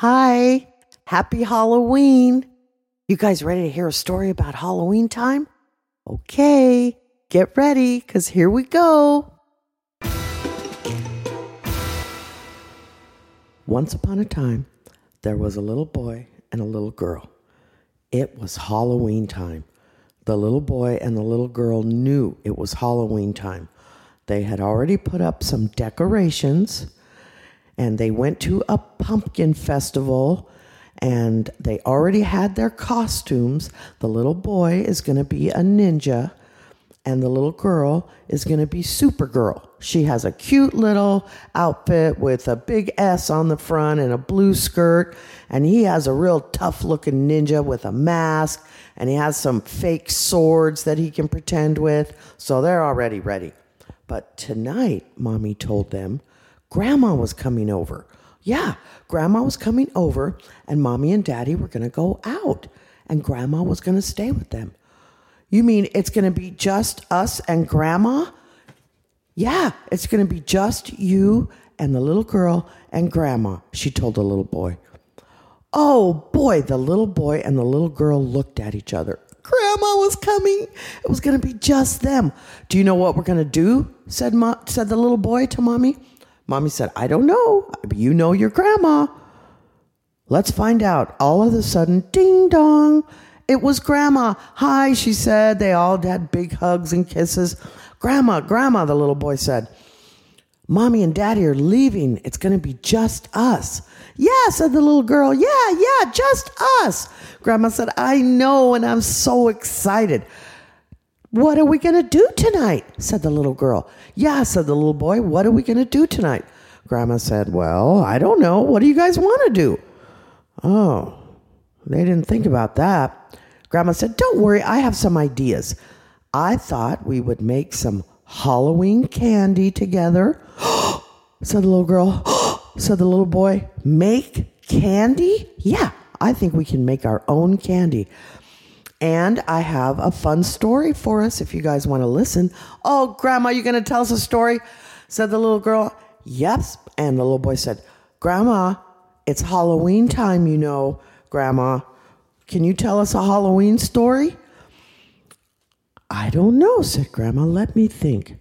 Hi, happy Halloween. You guys ready to hear a story about Halloween time? Okay, get ready because here we go. Once upon a time, there was a little boy and a little girl. It was Halloween time. The little boy and the little girl knew it was Halloween time. They had already put up some decorations and they went to a pumpkin festival and they already had their costumes. The little boy is going to be a ninja and the little girl is going to be Supergirl. She has a cute little outfit with a big S on the front and a blue skirt, and he has a real tough looking ninja with a mask, and he has some fake swords that he can pretend with. So they're already ready. But tonight, mommy told them, Grandma was coming over. Yeah, Grandma was coming over, and Mommy and Daddy were going to go out, and Grandma was going to stay with them. You mean it's going to be just us and Grandma? Yeah, it's going to be just you and the little girl and Grandma, she told the little boy. Oh boy, the little boy and the little girl looked at each other. Grandma was coming. It was going to be just them. Do you know what we're going to do? said said the little boy to Mommy. Mommy said, I don't know. You know your grandma. Let's find out. All of a sudden, ding dong. It was Grandma. Hi, she said. They all had big hugs and kisses. Grandma, Grandma, the little boy said. Mommy and Daddy are leaving. It's going to be just us. Yeah, said the little girl. Yeah, yeah, just us. Grandma said, I know, and I'm so excited. What are we going to do tonight? said the little girl. Yeah, said the little boy. What are we going to do tonight? Grandma said, Well, I don't know. What do you guys want to do? Oh, they didn't think about that. Grandma said, Don't worry, I have some ideas. I thought we would make some Halloween candy together. said the little girl. said the little boy, Make candy? Yeah, I think we can make our own candy. And I have a fun story for us if you guys want to listen. Oh, Grandma, you going to tell us a story? Said the little girl. Yes. And the little boy said, Grandma, it's Halloween time, you know, Grandma. Can you tell us a Halloween story? I don't know, said Grandma. Let me think.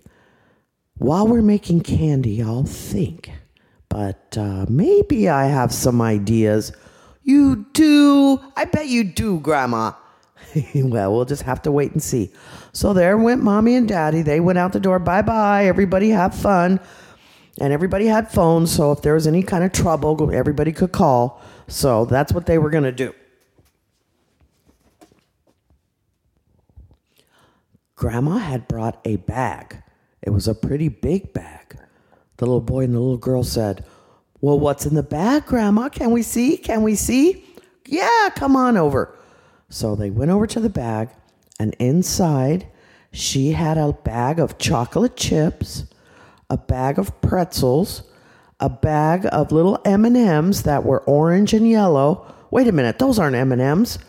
While we're making candy, I'll think. But uh, maybe I have some ideas. You do? I bet you do, Grandma. well, we'll just have to wait and see. So there went mommy and daddy. They went out the door. Bye bye. Everybody have fun. And everybody had phones. So if there was any kind of trouble, everybody could call. So that's what they were going to do. Grandma had brought a bag. It was a pretty big bag. The little boy and the little girl said, Well, what's in the bag, Grandma? Can we see? Can we see? Yeah, come on over. So they went over to the bag, and inside she had a bag of chocolate chips, a bag of pretzels, a bag of little M&Ms that were orange and yellow. Wait a minute, those aren't M&Ms.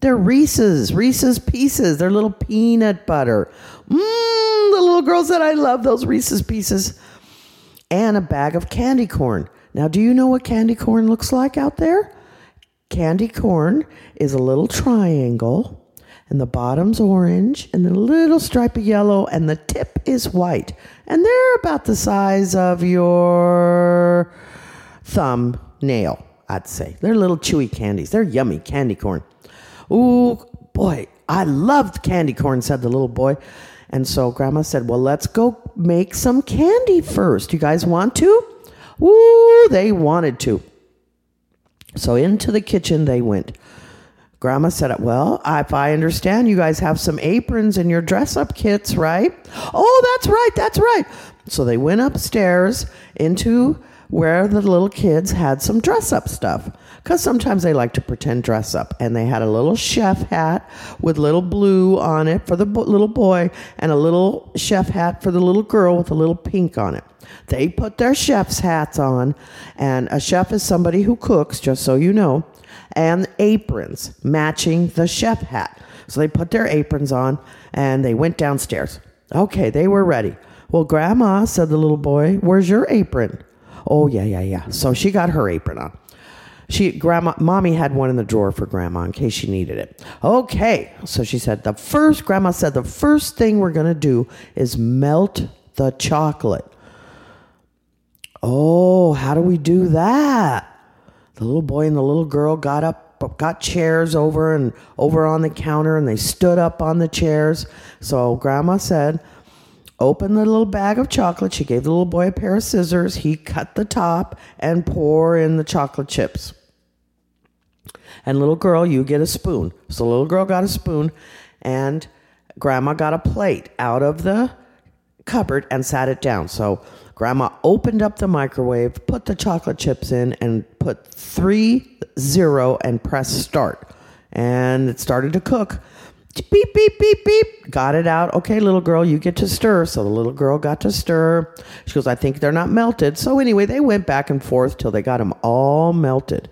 They're Reese's, Reese's Pieces. They're little peanut butter. Mmm, the little girl said, I love those Reese's Pieces. And a bag of candy corn. Now, do you know what candy corn looks like out there? Candy corn is a little triangle, and the bottom's orange, and the little stripe of yellow, and the tip is white. And they're about the size of your thumbnail, I'd say. They're little chewy candies. They're yummy candy corn. Ooh, boy, I loved candy corn, said the little boy. And so Grandma said, Well, let's go make some candy first. You guys want to? Ooh, they wanted to. So into the kitchen they went. Grandma said, Well, if I understand, you guys have some aprons in your dress up kits, right? Oh, that's right, that's right. So they went upstairs into where the little kids had some dress up stuff. Because sometimes they like to pretend dress up. And they had a little chef hat with little blue on it for the bo- little boy, and a little chef hat for the little girl with a little pink on it. They put their chef's hats on, and a chef is somebody who cooks, just so you know, and aprons matching the chef hat. So they put their aprons on and they went downstairs. Okay, they were ready. Well, Grandma, said the little boy, where's your apron? Oh, yeah, yeah, yeah. So she got her apron on. She grandma mommy had one in the drawer for grandma in case she needed it. Okay, so she said the first grandma said the first thing we're going to do is melt the chocolate. Oh, how do we do that? The little boy and the little girl got up, got chairs over and over on the counter, and they stood up on the chairs. So grandma said, Open the little bag of chocolate. She gave the little boy a pair of scissors. He cut the top and pour in the chocolate chips. And little girl, you get a spoon. So little girl got a spoon, and grandma got a plate out of the cupboard and sat it down. So grandma opened up the microwave, put the chocolate chips in, and put three zero and press start. And it started to cook beep, beep, beep, beep. Got it out. Okay, little girl, you get to stir. So the little girl got to stir. She goes, I think they're not melted. So anyway, they went back and forth till they got them all melted.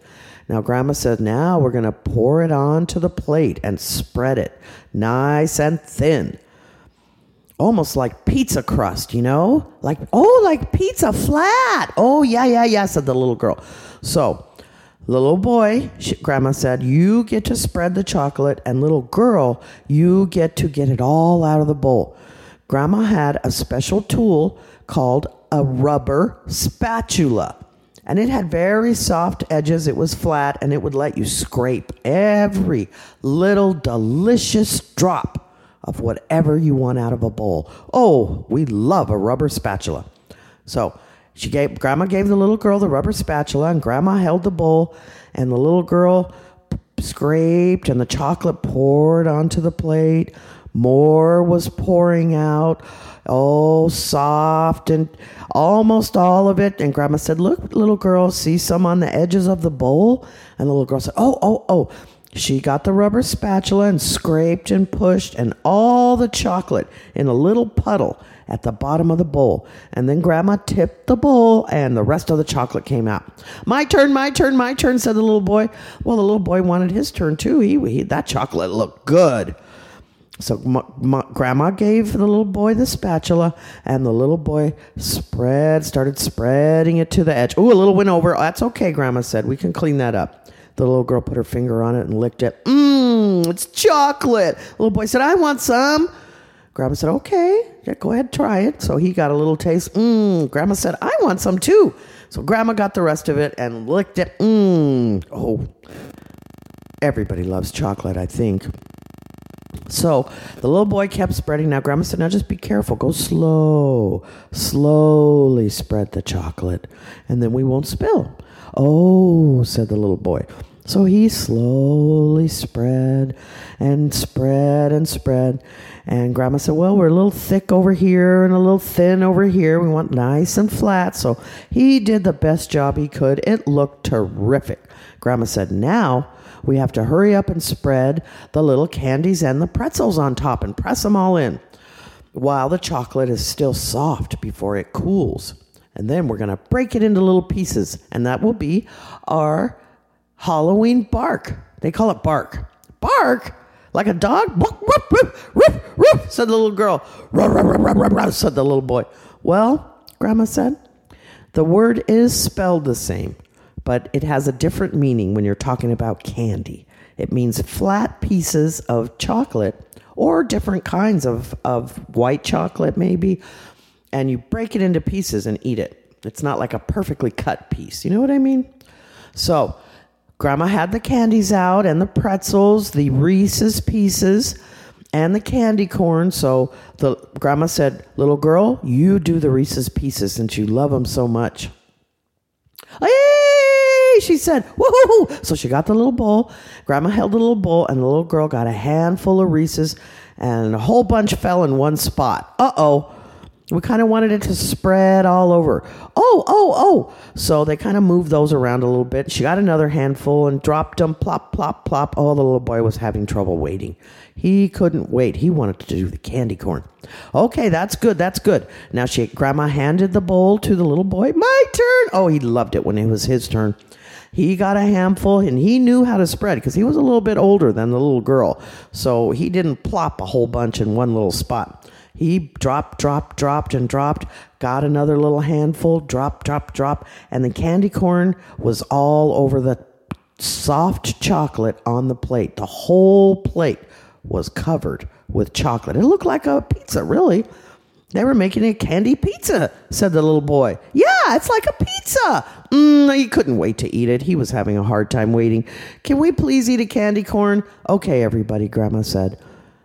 Now, Grandma said, now we're going to pour it onto the plate and spread it nice and thin. Almost like pizza crust, you know? Like, oh, like pizza flat. Oh, yeah, yeah, yeah, said the little girl. So, Little boy, she, grandma said, you get to spread the chocolate, and little girl, you get to get it all out of the bowl. Grandma had a special tool called a rubber spatula, and it had very soft edges. It was flat, and it would let you scrape every little delicious drop of whatever you want out of a bowl. Oh, we love a rubber spatula. So, she gave grandma gave the little girl the rubber spatula and grandma held the bowl and the little girl scraped and the chocolate poured onto the plate. More was pouring out. Oh, soft and almost all of it. And grandma said, Look, little girl, see some on the edges of the bowl? And the little girl said, Oh, oh, oh. She got the rubber spatula and scraped and pushed, and all the chocolate in a little puddle at the bottom of the bowl. And then Grandma tipped the bowl, and the rest of the chocolate came out. My turn, my turn, my turn, said the little boy. Well, the little boy wanted his turn too. He, he that chocolate looked good. So grandma gave the little boy the spatula, and the little boy spread, started spreading it to the edge. Oh, a little went over. That's okay, grandma said. We can clean that up. The little girl put her finger on it and licked it. Mmm, it's chocolate. Little boy said, I want some. Grandma said, okay, yeah, go ahead, try it. So he got a little taste. Mmm. Grandma said, I want some too. So Grandma got the rest of it and licked it. Mmm. Oh, everybody loves chocolate, I think. So the little boy kept spreading. Now, Grandma said, Now just be careful. Go slow. Slowly spread the chocolate, and then we won't spill. Oh, said the little boy. So he slowly spread and spread and spread. And Grandma said, Well, we're a little thick over here and a little thin over here. We want nice and flat. So he did the best job he could. It looked terrific. Grandma said, Now we have to hurry up and spread the little candies and the pretzels on top and press them all in while the chocolate is still soft before it cools. And then we're going to break it into little pieces, and that will be our Halloween bark. They call it bark. Bark? Like a dog? Ruff, ruff, ruff, ruff, said the little girl. Ruff, ruff, ruff, ruff, ruff, said the little boy. Well, Grandma said, the word is spelled the same, but it has a different meaning when you're talking about candy. It means flat pieces of chocolate or different kinds of, of white chocolate, maybe, and you break it into pieces and eat it. It's not like a perfectly cut piece. You know what I mean? So, Grandma had the candies out and the pretzels, the Reese's pieces, and the candy corn. So the grandma said, "Little girl, you do the Reese's pieces since you love them so much." Hey, she said, "Woohoo!" So she got the little bowl. Grandma held the little bowl, and the little girl got a handful of Reese's, and a whole bunch fell in one spot. Uh oh. We kind of wanted it to spread all over. Oh, oh, oh. So they kind of moved those around a little bit. She got another handful and dropped them plop, plop, plop. Oh, the little boy was having trouble waiting. He couldn't wait. He wanted to do the candy corn. Okay, that's good. That's good. Now she grandma handed the bowl to the little boy. My turn. Oh, he loved it when it was his turn. He got a handful and he knew how to spread because he was a little bit older than the little girl. So he didn't plop a whole bunch in one little spot. He dropped, dropped, dropped, and dropped, got another little handful, drop, drop, drop, and the candy corn was all over the soft chocolate on the plate. The whole plate was covered with chocolate. It looked like a pizza, really. They were making a candy pizza, said the little boy. Yeah, it's like a pizza. Mm, he couldn't wait to eat it. He was having a hard time waiting. Can we please eat a candy corn? Okay, everybody, Grandma said.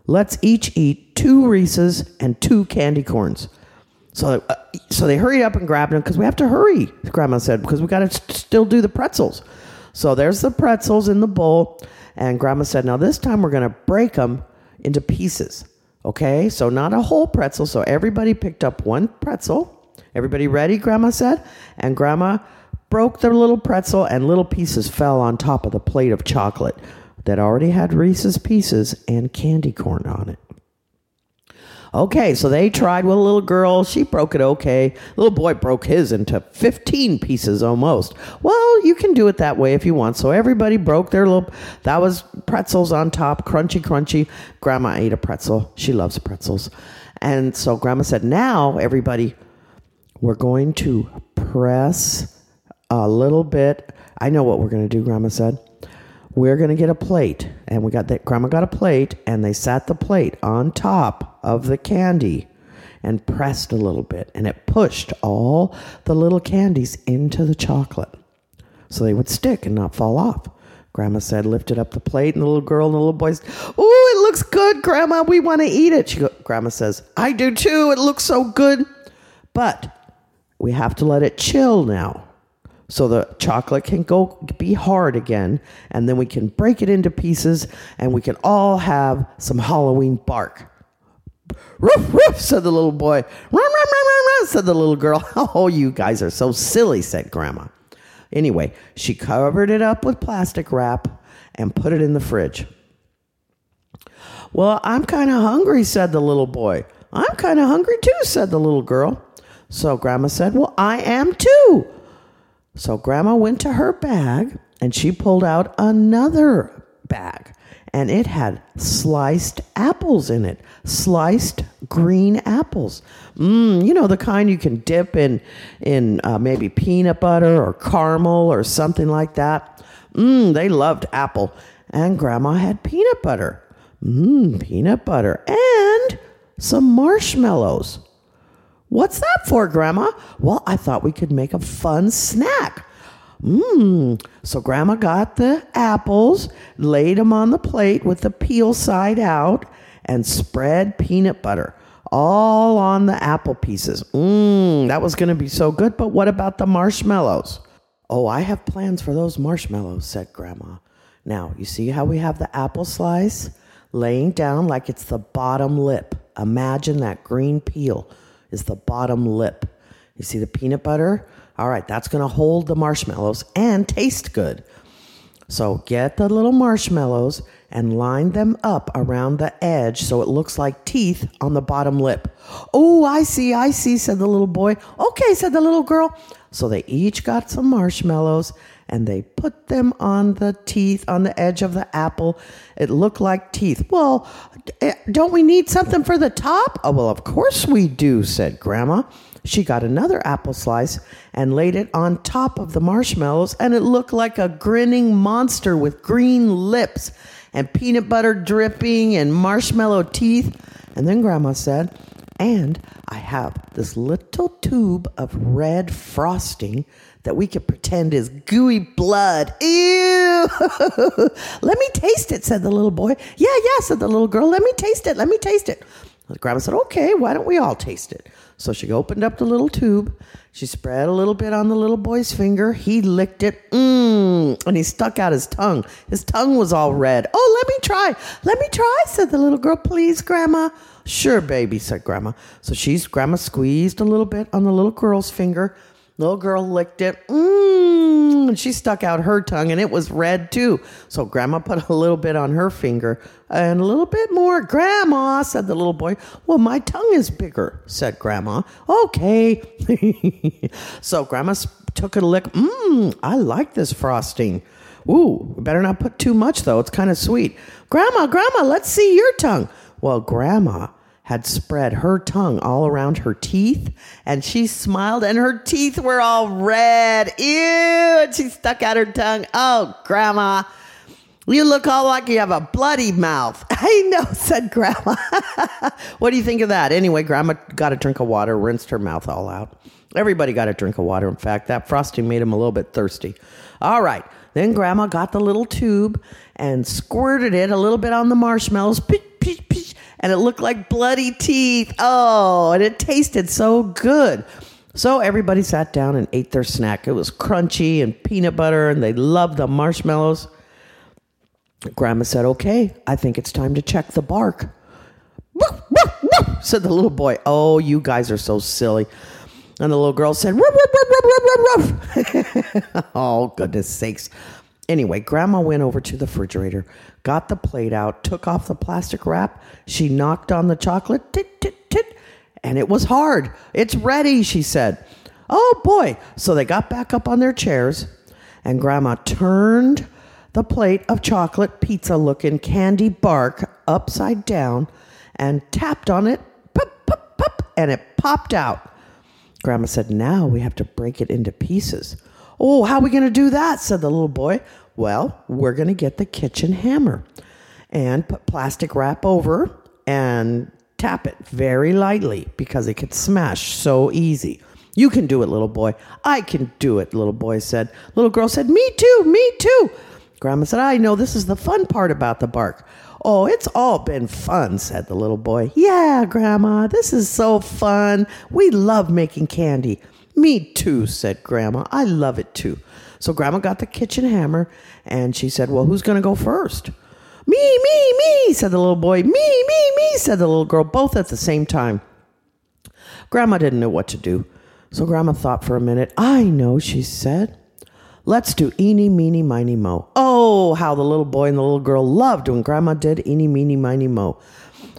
Let's each eat two Reese's and two candy corns. So, uh, so they hurried up and grabbed them because we have to hurry, Grandma said, because we got to st- still do the pretzels. So there's the pretzels in the bowl. And Grandma said, now this time we're going to break them into pieces. Okay, so not a whole pretzel. So everybody picked up one pretzel. Everybody ready? Grandma said. And Grandma broke the little pretzel, and little pieces fell on top of the plate of chocolate that already had Reese's pieces and candy corn on it. Okay, so they tried with a little girl. She broke it okay. Little boy broke his into 15 pieces almost. Well, you can do it that way if you want. So everybody broke their little, that was pretzels on top, crunchy, crunchy. Grandma ate a pretzel. She loves pretzels. And so Grandma said, now everybody, we're going to press a little bit. I know what we're going to do, Grandma said we're going to get a plate. And we got that, grandma got a plate, and they sat the plate on top of the candy and pressed a little bit, and it pushed all the little candies into the chocolate so they would stick and not fall off. Grandma said, lifted up the plate, and the little girl and the little boys, Oh, it looks good, Grandma. We want to eat it. She go, Grandma says, I do too. It looks so good. But we have to let it chill now so the chocolate can go be hard again and then we can break it into pieces and we can all have some halloween bark. Roof roof said the little boy. Run run run said the little girl. Oh you guys are so silly said grandma. Anyway she covered it up with plastic wrap and put it in the fridge. Well i'm kind of hungry said the little boy. I'm kind of hungry too said the little girl. So grandma said well i am too so grandma went to her bag and she pulled out another bag and it had sliced apples in it. Sliced green apples. Mmm, you know the kind you can dip in in uh, maybe peanut butter or caramel or something like that. Mmm, they loved apple. And grandma had peanut butter. Mmm, peanut butter and some marshmallows. What's that for, Grandma? Well, I thought we could make a fun snack. Mmm. So Grandma got the apples, laid them on the plate with the peel side out, and spread peanut butter all on the apple pieces. Mmm, that was going to be so good. But what about the marshmallows? Oh, I have plans for those marshmallows, said Grandma. Now, you see how we have the apple slice laying down like it's the bottom lip. Imagine that green peel is the bottom lip. You see the peanut butter? All right, that's going to hold the marshmallows and taste good. So get the little marshmallows and line them up around the edge so it looks like teeth on the bottom lip. Oh, I see, I see, said the little boy. Okay, said the little girl. So they each got some marshmallows and they put them on the teeth, on the edge of the apple. It looked like teeth. Well, eh, don't we need something for the top? Oh, well, of course we do, said Grandma. She got another apple slice and laid it on top of the marshmallows, and it looked like a grinning monster with green lips and peanut butter dripping and marshmallow teeth. And then Grandma said, And I have this little tube of red frosting that we could pretend is gooey blood. Ew! Let me taste it, said the little boy. Yeah, yeah, said the little girl. Let me taste it. Let me taste it. Grandma said, Okay, why don't we all taste it? So she opened up the little tube. She spread a little bit on the little boy's finger. He licked it. Mmm. And he stuck out his tongue. His tongue was all red. Oh, let me try. Let me try, said the little girl. Please, Grandma. Sure, baby, said Grandma. So she's, Grandma squeezed a little bit on the little girl's finger. Little girl licked it. Mmm. And she stuck out her tongue and it was red too. So grandma put a little bit on her finger and a little bit more. Grandma, said the little boy. Well, my tongue is bigger, said grandma. Okay. so grandma took a lick. Mmm, I like this frosting. Ooh, better not put too much though. It's kind of sweet. Grandma, grandma, let's see your tongue. Well, grandma had spread her tongue all around her teeth, and she smiled, and her teeth were all red. Ew! And she stuck out her tongue. Oh, Grandma, you look all like you have a bloody mouth. I know, said Grandma. what do you think of that? Anyway, Grandma got a drink of water, rinsed her mouth all out. Everybody got a drink of water. In fact, that frosting made him a little bit thirsty. All right. Then Grandma got the little tube and squirted it a little bit on the marshmallows. Pitch, pitch, pitch, and it looked like bloody teeth. Oh, and it tasted so good. So everybody sat down and ate their snack. It was crunchy and peanut butter, and they loved the marshmallows. Grandma said, Okay, I think it's time to check the bark. Woof, woof, woof, said the little boy. Oh, you guys are so silly. And the little girl said, ruff, ruff, ruff, Oh, goodness sakes. Anyway, Grandma went over to the refrigerator, got the plate out, took off the plastic wrap. She knocked on the chocolate, tit, tit, tit, and it was hard. It's ready, she said. Oh boy. So they got back up on their chairs, and Grandma turned the plate of chocolate pizza looking candy bark upside down and tapped on it, pop, pop, pop, and it popped out. Grandma said, Now we have to break it into pieces. Oh, how are we going to do that? said the little boy. Well, we're going to get the kitchen hammer and put plastic wrap over and tap it very lightly because it could smash so easy. You can do it, little boy. I can do it, little boy said. Little girl said, Me too, me too. Grandma said, I know this is the fun part about the bark. Oh, it's all been fun, said the little boy. Yeah, Grandma, this is so fun. We love making candy. Me too, said Grandma. I love it too. So Grandma got the kitchen hammer and she said, Well, who's going to go first? Me, me, me, said the little boy. Me, me, me, said the little girl, both at the same time. Grandma didn't know what to do. So Grandma thought for a minute. I know, she said. Let's do eeny, meeny, miny, mo. Oh, how the little boy and the little girl loved when Grandma did eeny, meeny, miny, mo.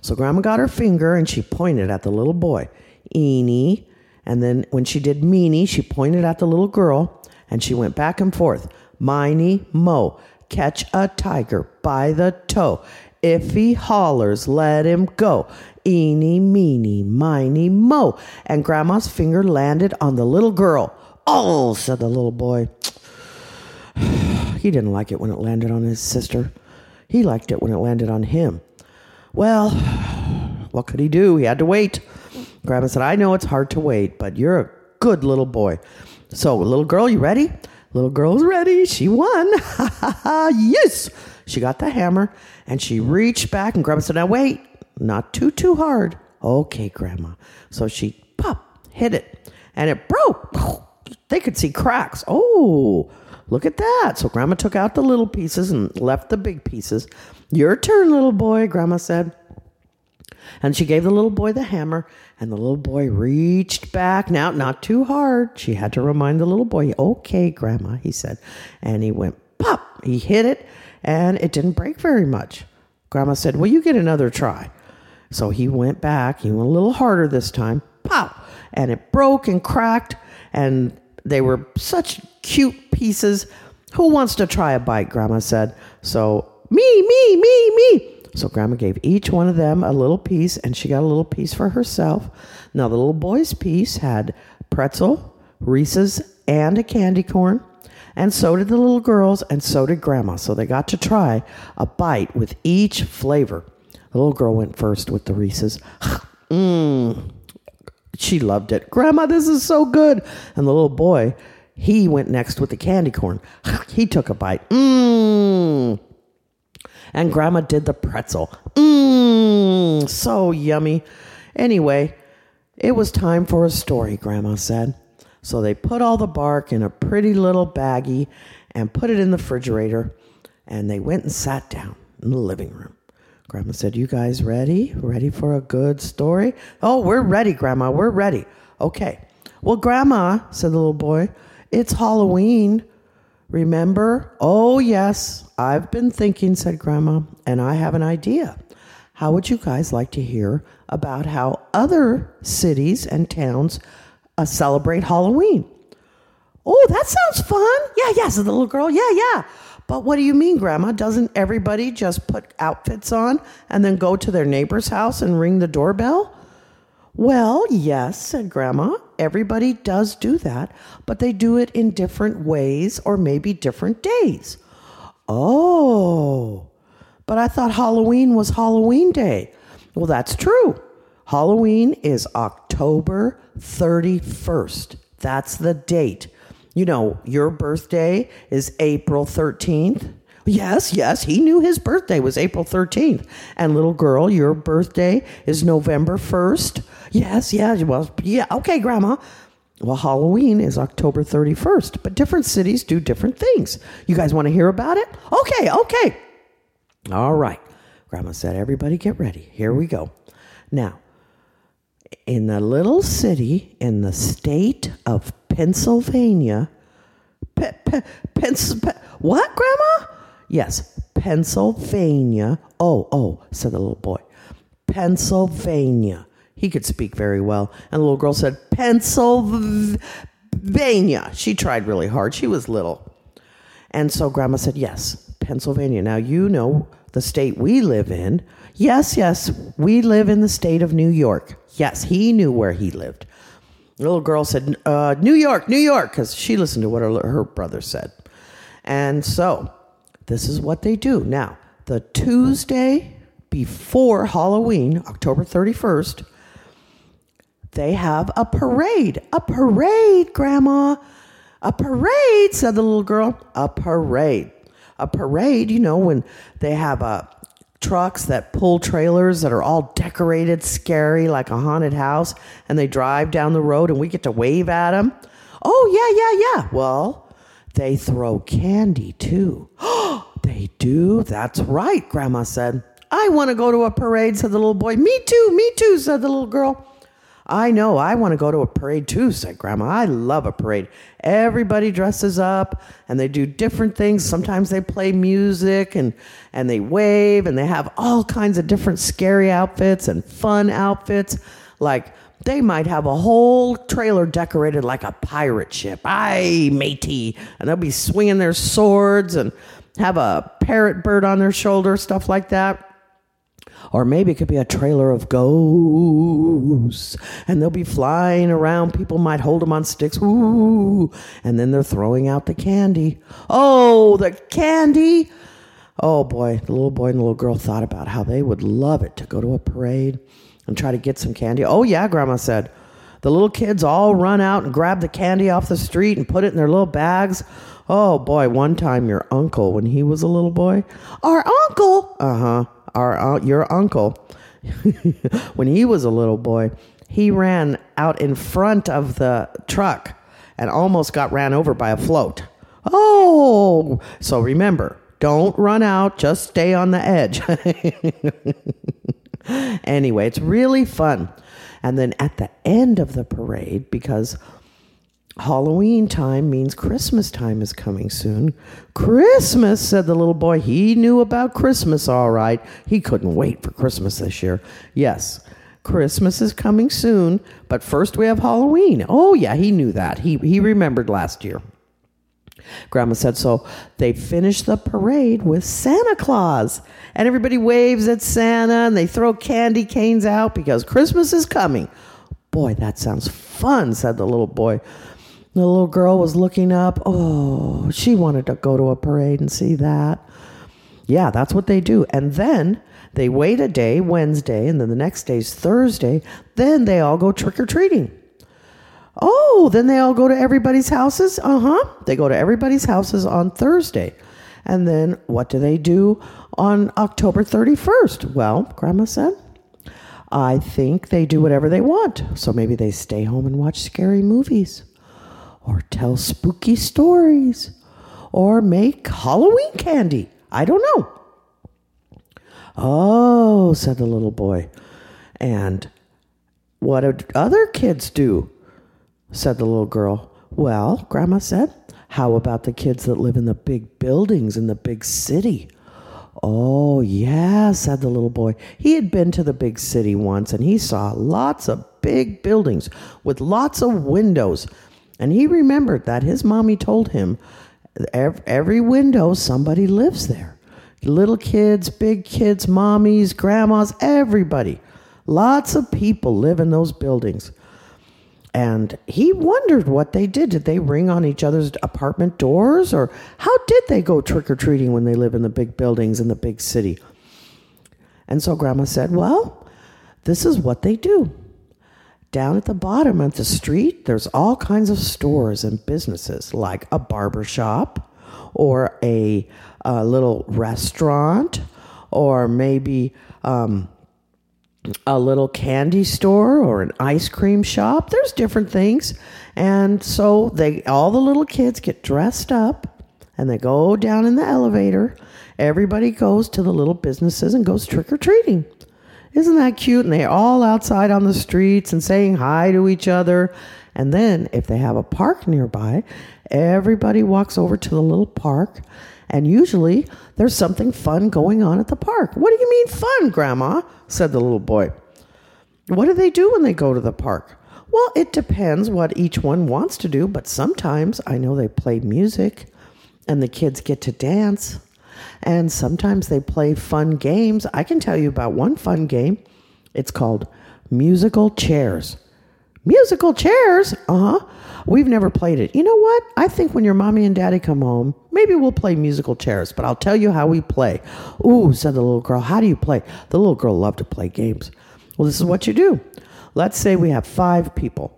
So Grandma got her finger and she pointed at the little boy. Eeny. And then when she did meeny, she pointed at the little girl and she went back and forth. Miny, mo. Catch a tiger by the toe. If he hollers, let him go. Eeny, meeny, miny, mo. And Grandma's finger landed on the little girl. Oh, said the little boy. he didn't like it when it landed on his sister. He liked it when it landed on him. Well, what could he do? He had to wait. Grandma said, I know it's hard to wait, but you're a good little boy. So, little girl, you ready? Little girl's ready. She won. yes. She got the hammer and she reached back and Grandma said, Now wait, not too, too hard. Okay, Grandma. So she pop, hit it, and it broke. They could see cracks. Oh, Look at that. So Grandma took out the little pieces and left the big pieces. Your turn, little boy, Grandma said. And she gave the little boy the hammer, and the little boy reached back. Now, not too hard. She had to remind the little boy, okay, Grandma, he said. And he went pop. He hit it, and it didn't break very much. Grandma said, Well, you get another try. So he went back. He went a little harder this time. Pop. And it broke and cracked, and they were such cute pieces. Who wants to try a bite? Grandma said. So, me, me, me, me. So, Grandma gave each one of them a little piece, and she got a little piece for herself. Now, the little boy's piece had pretzel, Reese's, and a candy corn. And so did the little girls, and so did Grandma. So they got to try a bite with each flavor. The little girl went first with the Reese's. Mmm. She loved it. Grandma, this is so good. And the little boy, he went next with the candy corn. He took a bite. Mmm. And Grandma did the pretzel. Mmm. So yummy. Anyway, it was time for a story, Grandma said. So they put all the bark in a pretty little baggie and put it in the refrigerator, and they went and sat down in the living room. Grandma said, You guys ready? Ready for a good story? Oh, we're ready, Grandma. We're ready. Okay. Well, Grandma, said the little boy, it's Halloween. Remember? Oh, yes. I've been thinking, said Grandma, and I have an idea. How would you guys like to hear about how other cities and towns uh, celebrate Halloween? Oh, that sounds fun. Yeah, yeah, said the little girl. Yeah, yeah. But what do you mean, Grandma? Doesn't everybody just put outfits on and then go to their neighbor's house and ring the doorbell? Well, yes, said Grandma. Everybody does do that, but they do it in different ways or maybe different days. Oh, but I thought Halloween was Halloween Day. Well, that's true. Halloween is October 31st. That's the date. You know, your birthday is April 13th. Yes, yes, he knew his birthday was April 13th. And little girl, your birthday is November 1st. Yes, yeah, well, yeah, okay, Grandma. Well, Halloween is October 31st, but different cities do different things. You guys want to hear about it? Okay, okay. All right. Grandma said, everybody get ready. Here we go. Now, in the little city in the state of Pennsylvania, pe- pe- Pens- pe- what, Grandma? Yes, Pennsylvania. Oh, oh, said the little boy. Pennsylvania. He could speak very well. And the little girl said, Pennsylvania. She tried really hard. She was little. And so Grandma said, Yes, Pennsylvania. Now, you know the state we live in. Yes, yes, we live in the state of New York. Yes, he knew where he lived. The little girl said, uh, New York, New York, because she listened to what her, her brother said. And so this is what they do. Now, the Tuesday before Halloween, October 31st, they have a parade. A parade, Grandma. A parade, said the little girl. A parade. A parade, you know, when they have uh, trucks that pull trailers that are all decorated, scary, like a haunted house, and they drive down the road and we get to wave at them. Oh, yeah, yeah, yeah. Well, they throw candy too. they do? That's right, Grandma said. I want to go to a parade, said the little boy. Me too, me too, said the little girl. I know, I want to go to a parade too, said Grandma. I love a parade. Everybody dresses up and they do different things. Sometimes they play music and, and they wave and they have all kinds of different scary outfits and fun outfits. Like they might have a whole trailer decorated like a pirate ship. Aye, matey. And they'll be swinging their swords and have a parrot bird on their shoulder, stuff like that. Or maybe it could be a trailer of ghosts and they'll be flying around. People might hold them on sticks. Ooh. And then they're throwing out the candy. Oh, the candy. Oh boy, the little boy and the little girl thought about how they would love it to go to a parade and try to get some candy. Oh, yeah, Grandma said. The little kids all run out and grab the candy off the street and put it in their little bags. Oh boy, one time your uncle, when he was a little boy, our uncle, uh huh, our uh, your uncle, when he was a little boy, he ran out in front of the truck and almost got ran over by a float. Oh, so remember, don't run out, just stay on the edge. anyway, it's really fun. And then at the end of the parade, because Halloween time means Christmas time is coming soon. Christmas, said the little boy. He knew about Christmas all right. He couldn't wait for Christmas this year. Yes, Christmas is coming soon, but first we have Halloween. Oh, yeah, he knew that. He, he remembered last year. Grandma said so. They finish the parade with Santa Claus, and everybody waves at Santa and they throw candy canes out because Christmas is coming. Boy, that sounds fun, said the little boy. The little girl was looking up. Oh, she wanted to go to a parade and see that. Yeah, that's what they do. And then they wait a day, Wednesday, and then the next day's Thursday. Then they all go trick or treating. Oh, then they all go to everybody's houses? Uh huh. They go to everybody's houses on Thursday. And then what do they do on October 31st? Well, Grandma said, I think they do whatever they want. So maybe they stay home and watch scary movies or tell spooky stories or make Halloween candy. I don't know. Oh, said the little boy. And what do other kids do? Said the little girl. Well, Grandma said, how about the kids that live in the big buildings in the big city? Oh, yeah, said the little boy. He had been to the big city once and he saw lots of big buildings with lots of windows. And he remembered that his mommy told him Every, window, somebody lives there. Little kids, big kids, mommies, grandmas, everybody. Lots of people live in those buildings. And he wondered what they did. Did they ring on each other's apartment doors? Or how did they go trick or treating when they live in the big buildings in the big city? And so Grandma said, Well, this is what they do. Down at the bottom of the street, there's all kinds of stores and businesses like a barber shop or a, a little restaurant or maybe um, a little candy store or an ice cream shop. There's different things. And so they all the little kids get dressed up and they go down in the elevator. Everybody goes to the little businesses and goes trick or treating. Isn't that cute? And they're all outside on the streets and saying hi to each other. And then, if they have a park nearby, everybody walks over to the little park. And usually, there's something fun going on at the park. What do you mean, fun, Grandma? said the little boy. What do they do when they go to the park? Well, it depends what each one wants to do, but sometimes I know they play music and the kids get to dance. And sometimes they play fun games. I can tell you about one fun game. It's called Musical Chairs. Musical chairs? Uh huh. We've never played it. You know what? I think when your mommy and daddy come home, maybe we'll play musical chairs, but I'll tell you how we play. Ooh, said the little girl. How do you play? The little girl loved to play games. Well, this is what you do. Let's say we have five people.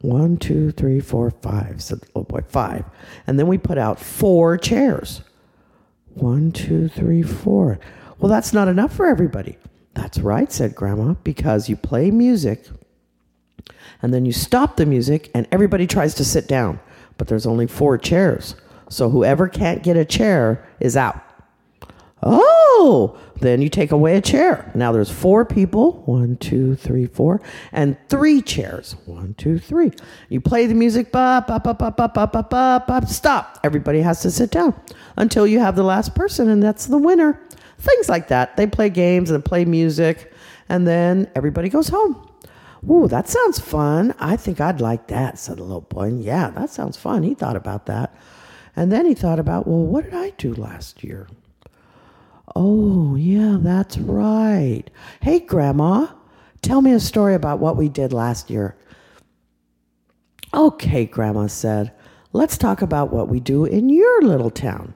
One, two, three, four, five, said the little boy. Five. And then we put out four chairs. One, two, three, four. Well, that's not enough for everybody. That's right, said Grandma, because you play music and then you stop the music and everybody tries to sit down, but there's only four chairs. So whoever can't get a chair is out. Oh, then you take away a chair. Now there's four people one, two, three, four, and three chairs one, two, three. You play the music, ba, ba, ba, ba, ba, ba, ba, ba, stop. Everybody has to sit down until you have the last person, and that's the winner. Things like that. They play games and play music, and then everybody goes home. Ooh, that sounds fun. I think I'd like that, said the little boy. And yeah, that sounds fun. He thought about that. And then he thought about, well, what did I do last year? Oh, yeah, that's right. Hey, Grandma, tell me a story about what we did last year. Okay, Grandma said, let's talk about what we do in your little town.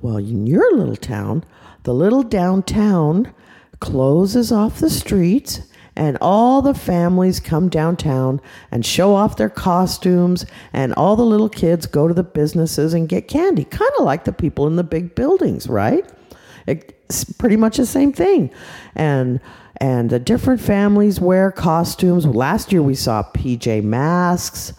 Well, in your little town, the little downtown closes off the streets and all the families come downtown and show off their costumes and all the little kids go to the businesses and get candy kind of like the people in the big buildings right it's pretty much the same thing and and the different families wear costumes last year we saw pj masks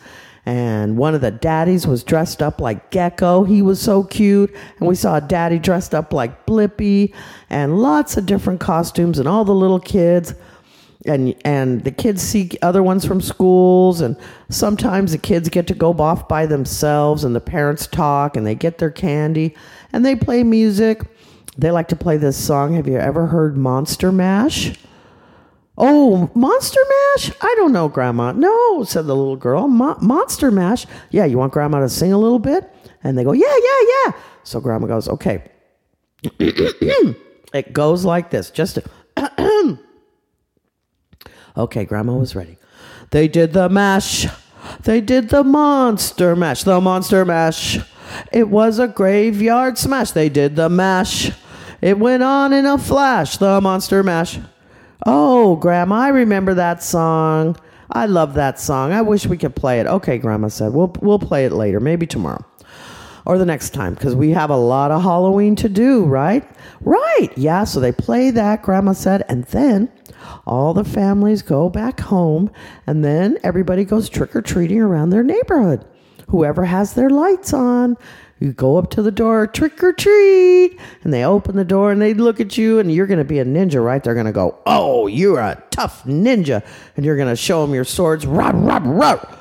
and one of the daddies was dressed up like Gecko. He was so cute. And we saw a daddy dressed up like Blippi and lots of different costumes and all the little kids and and the kids see other ones from schools and sometimes the kids get to go off by themselves and the parents talk and they get their candy and they play music. They like to play this song. Have you ever heard monster mash? Oh monster mash? I don't know grandma. No said the little girl. Mo- monster mash? Yeah you want grandma to sing a little bit? And they go yeah yeah yeah. So grandma goes okay. It goes like this. Just Okay, Grandma was ready. They did the mash. They did the monster mash. The monster mash. It was a graveyard smash. They did the mash. It went on in a flash. The monster mash. Oh, Grandma, I remember that song. I love that song. I wish we could play it. Okay, Grandma said. We'll we'll play it later, maybe tomorrow. Or the next time, because we have a lot of Halloween to do, right? Right. Yeah, so they play that, Grandma said, and then all the families go back home, and then everybody goes trick or treating around their neighborhood. Whoever has their lights on, you go up to the door, trick or treat, and they open the door and they look at you, and you're going to be a ninja, right? They're going to go, Oh, you're a tough ninja. And you're going to show them your swords, rah, rah, rah.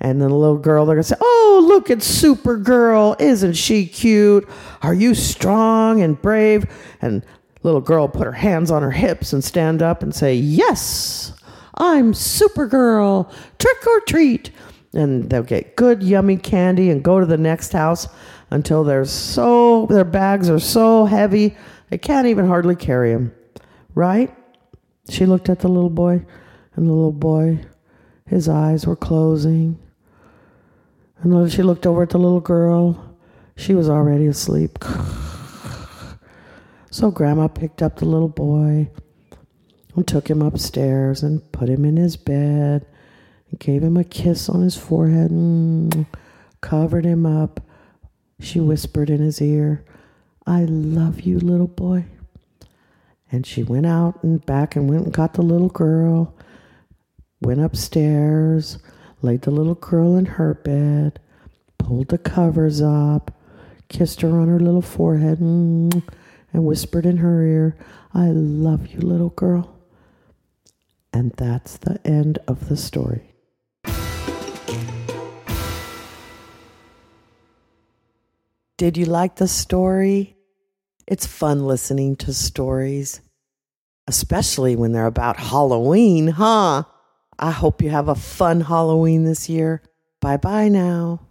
And then the little girl, they're to say, Oh, look at Supergirl. Isn't she cute? Are you strong and brave? And Little girl put her hands on her hips and stand up and say, Yes, I'm Supergirl, trick or treat. and they'll get good yummy candy and go to the next house until they're so their bags are so heavy they can't even hardly carry them right she looked at the little boy and the little boy his eyes were closing and she looked over at the little girl she was already asleep so grandma picked up the little boy and took him upstairs and put him in his bed and gave him a kiss on his forehead and covered him up. She whispered in his ear, I love you, little boy. And she went out and back and went and got the little girl, went upstairs, laid the little girl in her bed, pulled the covers up, kissed her on her little forehead, mm, and whispered in her ear, I love you, little girl. And that's the end of the story. Did you like the story? It's fun listening to stories, especially when they're about Halloween, huh? I hope you have a fun Halloween this year. Bye bye now.